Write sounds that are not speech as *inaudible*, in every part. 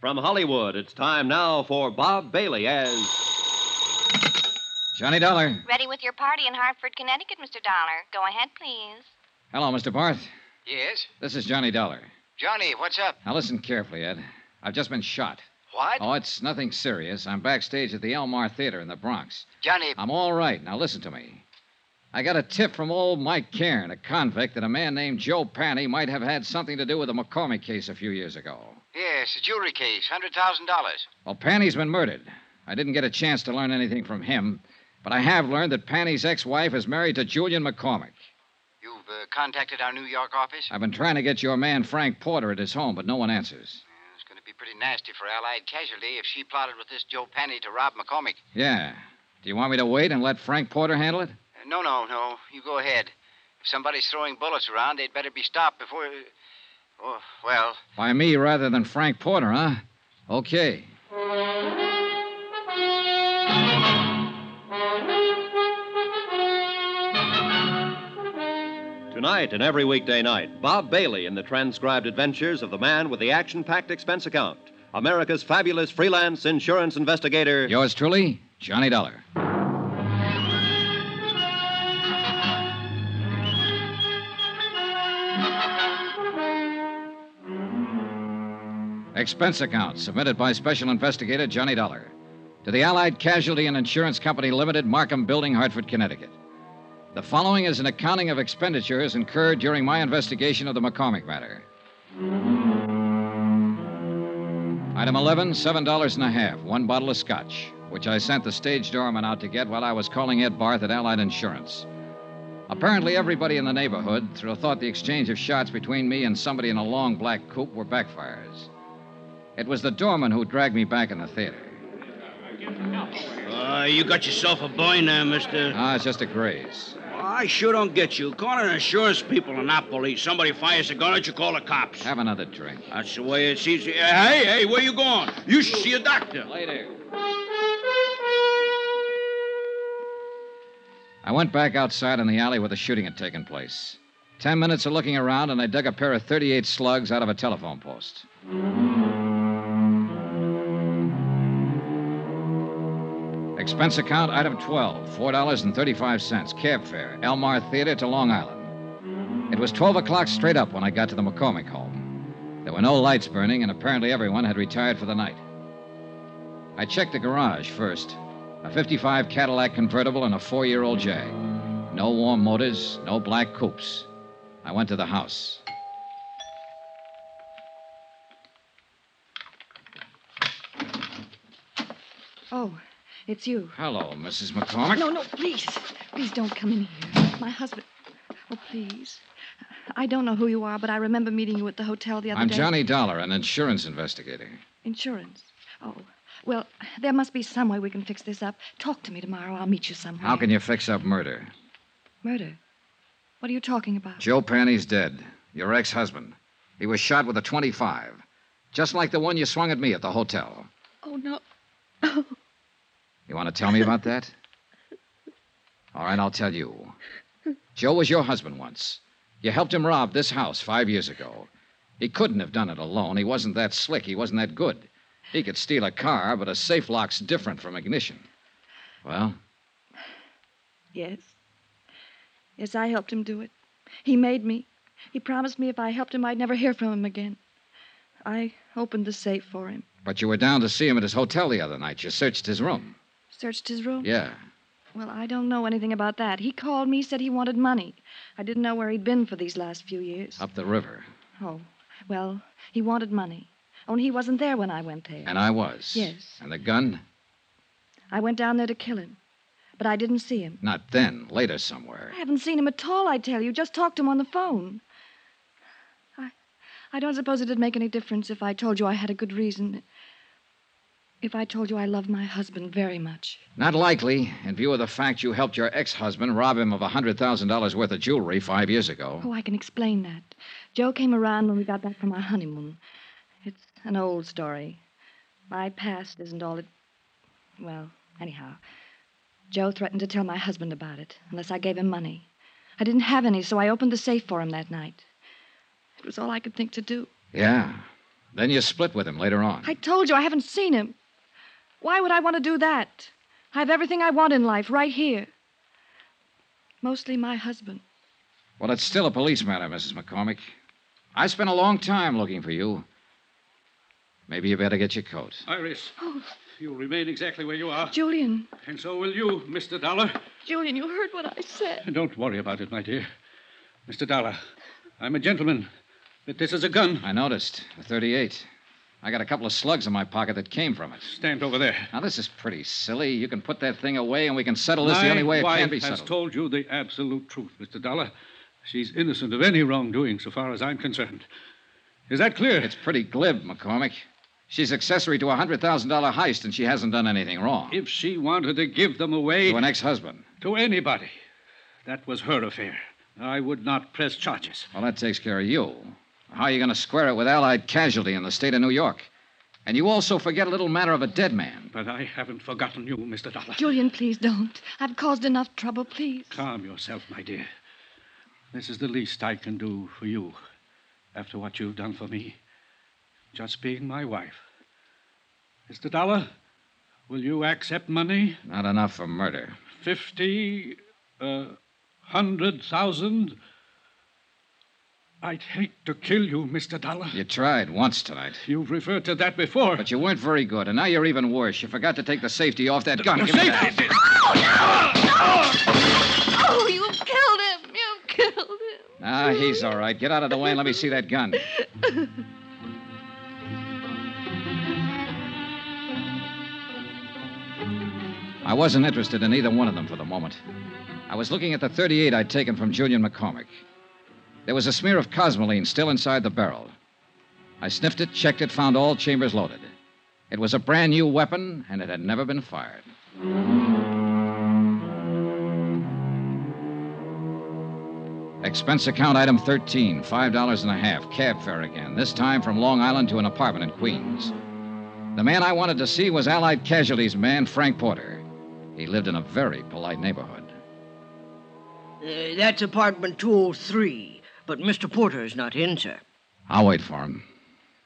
From Hollywood, it's time now for Bob Bailey as. Johnny Dollar. Ready with your party in Hartford, Connecticut, Mr. Dollar. Go ahead, please. Hello, Mr. Barth. Yes? This is Johnny Dollar. Johnny, what's up? Now listen carefully, Ed. I've just been shot. What? Oh, it's nothing serious. I'm backstage at the Elmar Theater in the Bronx. Johnny, I'm all right. Now listen to me. I got a tip from old Mike Cairn, a convict, that a man named Joe Panny might have had something to do with the McCormick case a few years ago. yes, a jewelry case, $100,000. Well, Panny's been murdered. I didn't get a chance to learn anything from him, but I have learned that Panny's ex-wife is married to Julian McCormick. You've uh, contacted our New York office? I've been trying to get your man Frank Porter at his home, but no one answers. Yeah, It's going to be pretty nasty for Allied Casualty if she plotted with this Joe Panny to rob McCormick. Yeah. Do you want me to wait and let Frank Porter handle it? No, no, no. You go ahead. If somebody's throwing bullets around, they'd better be stopped before. Oh, well, By me rather than Frank Porter, huh? Okay. Tonight and every weekday night, Bob Bailey in the transcribed adventures of the man with the action packed expense account, America's fabulous freelance insurance investigator. Yours truly, Johnny Dollar. Expense account submitted by Special Investigator Johnny Dollar to the Allied Casualty and Insurance Company Limited, Markham Building, Hartford, Connecticut. The following is an accounting of expenditures incurred during my investigation of the McCormick matter. Item 11, $7 and a half, one bottle of scotch, which I sent the stage doorman out to get while I was calling Ed Barth at Allied Insurance. Apparently, everybody in the neighborhood thought the exchange of shots between me and somebody in a long black coupe were backfires. It was the doorman who dragged me back in the theater. Uh, you got yourself a boy now, mister. Ah, it's just a graze. I sure don't get you. Calling insurance people and not police. Somebody fires a gun at you, call the cops. Have another drink. That's the way it's easy. Hey, hey, where you going? You should see a doctor. Later. I went back outside in the alley where the shooting had taken place. Ten minutes of looking around, and I dug a pair of 38 slugs out of a telephone post. Expense account, item 12, $4.35, cab fare, Elmar Theater to Long Island. It was 12 o'clock straight up when I got to the McCormick home. There were no lights burning, and apparently everyone had retired for the night. I checked the garage first a 55 Cadillac convertible and a four year old Jag. No warm motors, no black coupes. I went to the house. Oh, it's you. Hello, Mrs. McCormick. No, no, please. Please don't come in here. My husband. Oh, please. I don't know who you are, but I remember meeting you at the hotel the other day. I'm. Johnny Dollar, an insurance investigator. Insurance. Oh, well, there must be some way we can fix this up. Talk to me tomorrow. I'll meet you somewhere. How can you fix up murder? Murder? What are you talking about? Joe Panny's dead. Your ex husband. He was shot with a 25. Just like the one you swung at me at the hotel. Oh, no. Oh, You want to tell me about that? All right, I'll tell you. Joe was your husband once. You helped him rob this house five years ago. He couldn't have done it alone. He wasn't that slick. He wasn't that good. He could steal a car, but a safe lock's different from ignition. Well, yes. Yes, I helped him do it. He made me. He promised me if I helped him, I'd never hear from him again. I opened the safe for him, but you were down to see him at his hotel the other night. You searched his room. Searched his room. Yeah. Well, I don't know anything about that. He called me, said he wanted money. I didn't know where he'd been for these last few years. Up the river. Oh, well, he wanted money. Only he wasn't there when I went there. And I was. Yes. And the gun? I went down there to kill him, but I didn't see him. Not then, later somewhere. I haven't seen him at all, I tell you. Just talked to him on the phone. I, I don't suppose it'd make any difference if I told you I had a good reason. If I told you I love my husband very much. Not likely, in view of the fact you helped your ex husband rob him of a $100,000 worth of jewelry five years ago. Oh, I can explain that. Joe came around when we got back from our honeymoon. It's an old story. My past isn't all it. Well, anyhow, Joe threatened to tell my husband about it unless I gave him money. I didn't have any, so I opened the safe for him that night. It was all I could think to do. Yeah. Then you split with him later on. I told you I haven't seen him. Why would I want to do that? I have everything I want in life right here. Mostly my husband. Well, it's still a police matter, Mrs. McCormick. I spent a long time looking for you. Maybe you better get your coat. Iris, oh. you'll remain exactly where you are. Julian, And so will you, Mr. Dollar. Julian, you heard what I said. Don't worry about it, my dear. Mr. Dollar, I'm a gentleman. But this is a gun. I noticed. A 38. I got a couple of slugs in my pocket that came from it. Stand over there. Now, this is pretty silly. You can put that thing away and we can settle this my the only way it wife can be settled. has told you the absolute truth, Mr. Dollar. She's innocent of any wrongdoing, so far as I'm concerned. Is that clear? It's pretty glib, McCormick. She's accessory to a $100,000 heist and she hasn't done anything wrong. If she wanted to give them away To an ex husband. to anybody, that was her affair. I would not press charges. Well, that takes care of you. How are you going to square it with Allied casualty in the state of New York? And you also forget a little matter of a dead man. But I haven't forgotten you, Mr. Dollar. Julian, please don't. I've caused enough trouble, please. Calm yourself, my dear. This is the least I can do for you after what you've done for me. Just being my wife. Mr. Dollar, will you accept money? Not enough for murder. Fifty, uh, hundred thousand? I'd hate to kill you, Mr. Dollar. You tried once tonight. You've referred to that before. But you weren't very good, and now you're even worse. You forgot to take the safety off that gun. Give me that. Safety! Oh, you killed him. You killed him. Ah, he's all right. Get out of the way and let me see that gun. I wasn't interested in either one of them for the moment. I was looking at the 38 I'd taken from Julian McCormick. There was a smear of cosmoline still inside the barrel. I sniffed it, checked it, found all chambers loaded. It was a brand new weapon, and it had never been fired. Expense account item 13, $5 and a half, cab fare again, this time from Long Island to an apartment in Queens. The man I wanted to see was Allied Casualties man Frank Porter. He lived in a very polite neighborhood. Uh, that's apartment 203, but Mr. Porter is not in, sir. I'll wait for him.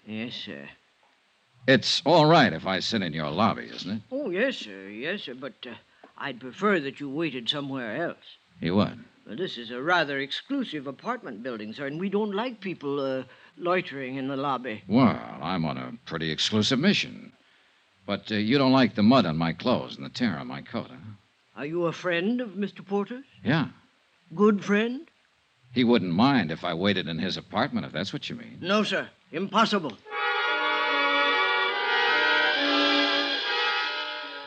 Yes, sir. It's all right if I sit in your lobby, isn't it? Oh, yes, sir. Yes, sir. But uh, I'd prefer that you waited somewhere else. You would. Well, this is a rather exclusive apartment building, sir, and we don't like people uh, loitering in the lobby. Well, I'm on a pretty exclusive mission. But uh, you don't like the mud on my clothes and the tear on my coat, huh? Are you a friend of Mr. Porter's? Yeah. Good friend? He wouldn't mind if I waited in his apartment, if that's what you mean. No, sir. Impossible.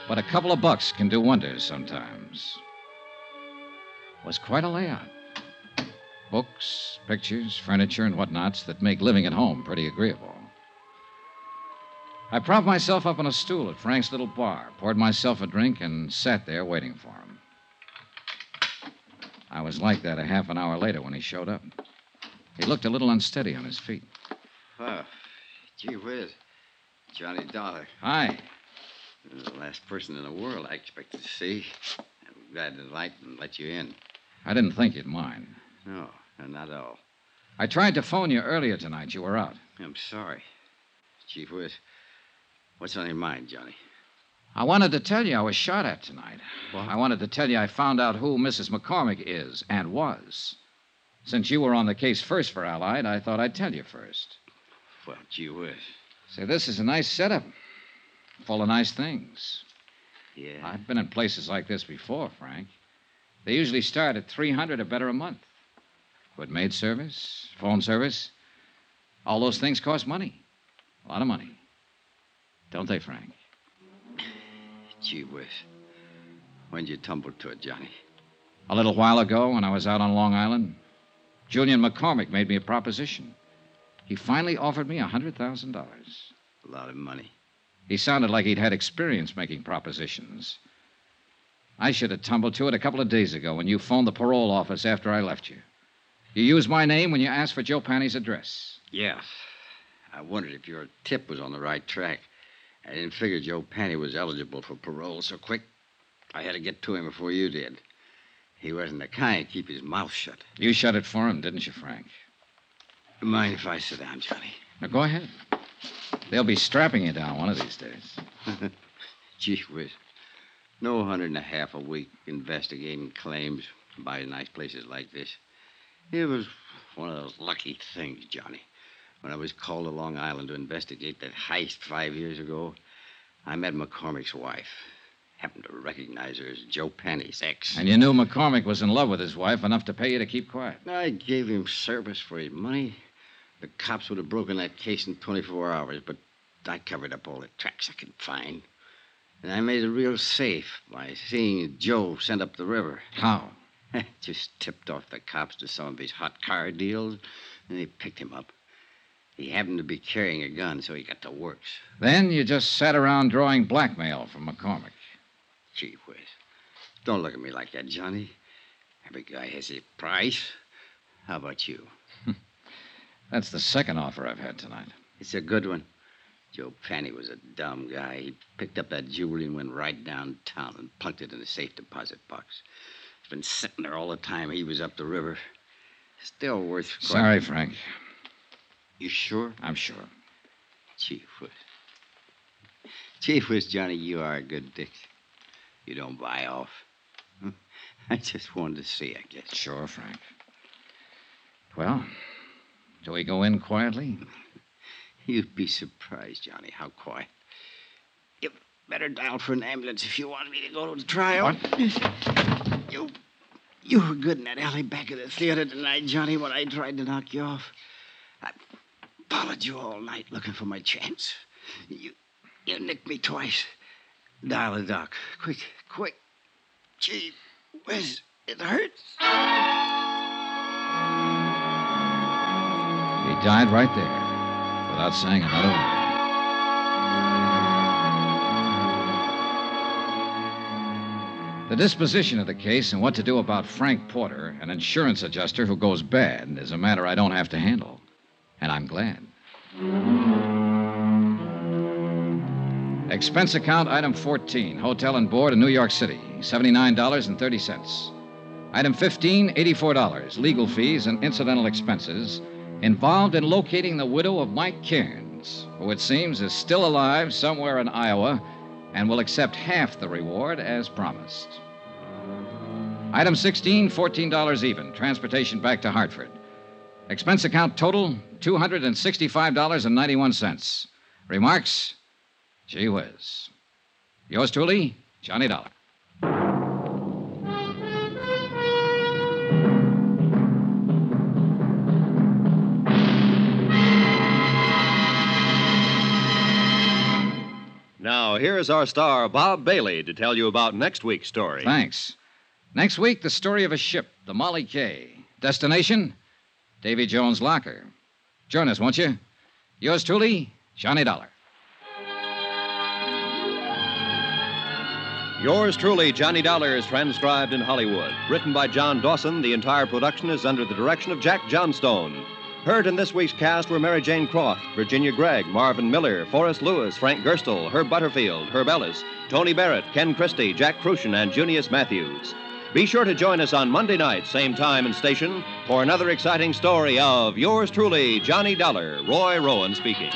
But a couple of bucks can do wonders sometimes. Was quite a layout. Books, pictures, furniture, and whatnots that make living at home pretty agreeable. I propped myself up on a stool at Frank's little bar, poured myself a drink, and sat there waiting for him. I was like that a half an hour later when he showed up. He looked a little unsteady on his feet. Oh, gee whiz. Johnny Dollar. Hi. You're the last person in the world I expected to see. I'm glad to light and let you in. I didn't think you'd mind. No, not at all. I tried to phone you earlier tonight. You were out. I'm sorry. Chief Whiz, what's on your mind, Johnny? I wanted to tell you I was shot at tonight. What? I wanted to tell you I found out who Mrs. McCormick is and was. Since you were on the case first for Allied, I thought I'd tell you first. Well, gee whiz. Say, this is a nice setup. Full of nice things. Yeah. I've been in places like this before, Frank. They usually start at 300 or better a month. Good maid service, phone service. All those things cost money. A lot of money. Don't they, Frank? Gee whiz. When'd you tumble to it, Johnny? A little while ago, when I was out on Long Island, Julian McCormick made me a proposition. He finally offered me a $100,000. A lot of money. He sounded like he'd had experience making propositions. I should have tumbled to it a couple of days ago when you phoned the parole office after I left you. You used my name when you asked for Joe Panny's address. Yeah. I wondered if your tip was on the right track. I didn't figure Joe Panny was eligible for parole so quick. I had to get to him before you did. He wasn't the kind to keep his mouth shut. You shut it for him, didn't you, Frank? Mind if I sit down, Johnny? Now go ahead. They'll be strapping you down one of these days. *laughs* Gee whiz. No hundred and a half a week investigating claims by nice places like this. It was one of those lucky things, Johnny. When I was called to Long Island to investigate that heist five years ago, I met McCormick's wife. Happened to recognize her as Joe Penny's ex. And you knew McCormick was in love with his wife enough to pay you to keep quiet. I gave him service for his money. The cops would have broken that case in 24 hours, but I covered up all the tracks I could find. And I made it real safe by seeing Joe sent up the river. How? *laughs* Just tipped off the cops to some of his hot car deals, and they picked him up. He happened to be carrying a gun, so he got the works. Then you just sat around drawing blackmail from McCormick. Gee whiz. Don't look at me like that, Johnny. Every guy has his price. How about you? *laughs* That's the second offer I've had tonight. It's a good one. Joe Penny was a dumb guy. He picked up that jewelry and went right downtown and plunked it in a safe deposit box. It's been sitting there all the time he was up the river. Still worth. quite- Sorry, Frank. You sure? I'm sure. Chief whiz. Chief whiz, Johnny, you are a good dick. You don't buy off. *laughs* I just wanted to see, I guess. Sure, Frank. Well, do we go in quietly? *laughs* You'd be surprised, Johnny, how quiet. You better dial for an ambulance if you want me to go to the trial. What? You, you were good in that alley back of the theater tonight, Johnny, when I tried to knock you off. I followed you all night looking for my chance. You, you nicked me twice. Dial the doc. Quick, quick. Gee whiz, it hurts. He died right there without saying another word. The disposition of the case and what to do about Frank Porter, an insurance adjuster who goes bad, is a matter I don't have to handle. And I'm glad. Expense account item 14, hotel and board in New York City, $79.30. Item 15, $84, legal fees and incidental expenses involved in locating the widow of Mike Cairns, who it seems is still alive somewhere in Iowa and will accept half the reward as promised. Item 16, $14 even, transportation back to Hartford. Expense account total, $265.91. Remarks? Gee whiz. Yours truly, Johnny Dollar. Now, here's our star, Bob Bailey, to tell you about next week's story. Thanks. Next week, the story of a ship, the Molly K. Destination, Davy Jones' locker. Join us, won't you? Yours truly, Johnny Dollar. Yours truly, Johnny Dollar, is transcribed in Hollywood. Written by John Dawson, the entire production is under the direction of Jack Johnstone. Heard in this week's cast were Mary Jane Croft, Virginia Gregg, Marvin Miller, Forrest Lewis, Frank Gerstle, Herb Butterfield, Herb Ellis, Tony Barrett, Ken Christy, Jack Kruschen, and Junius Matthews. Be sure to join us on Monday night, same time and station, for another exciting story of yours truly, Johnny Dollar, Roy Rowan speaking.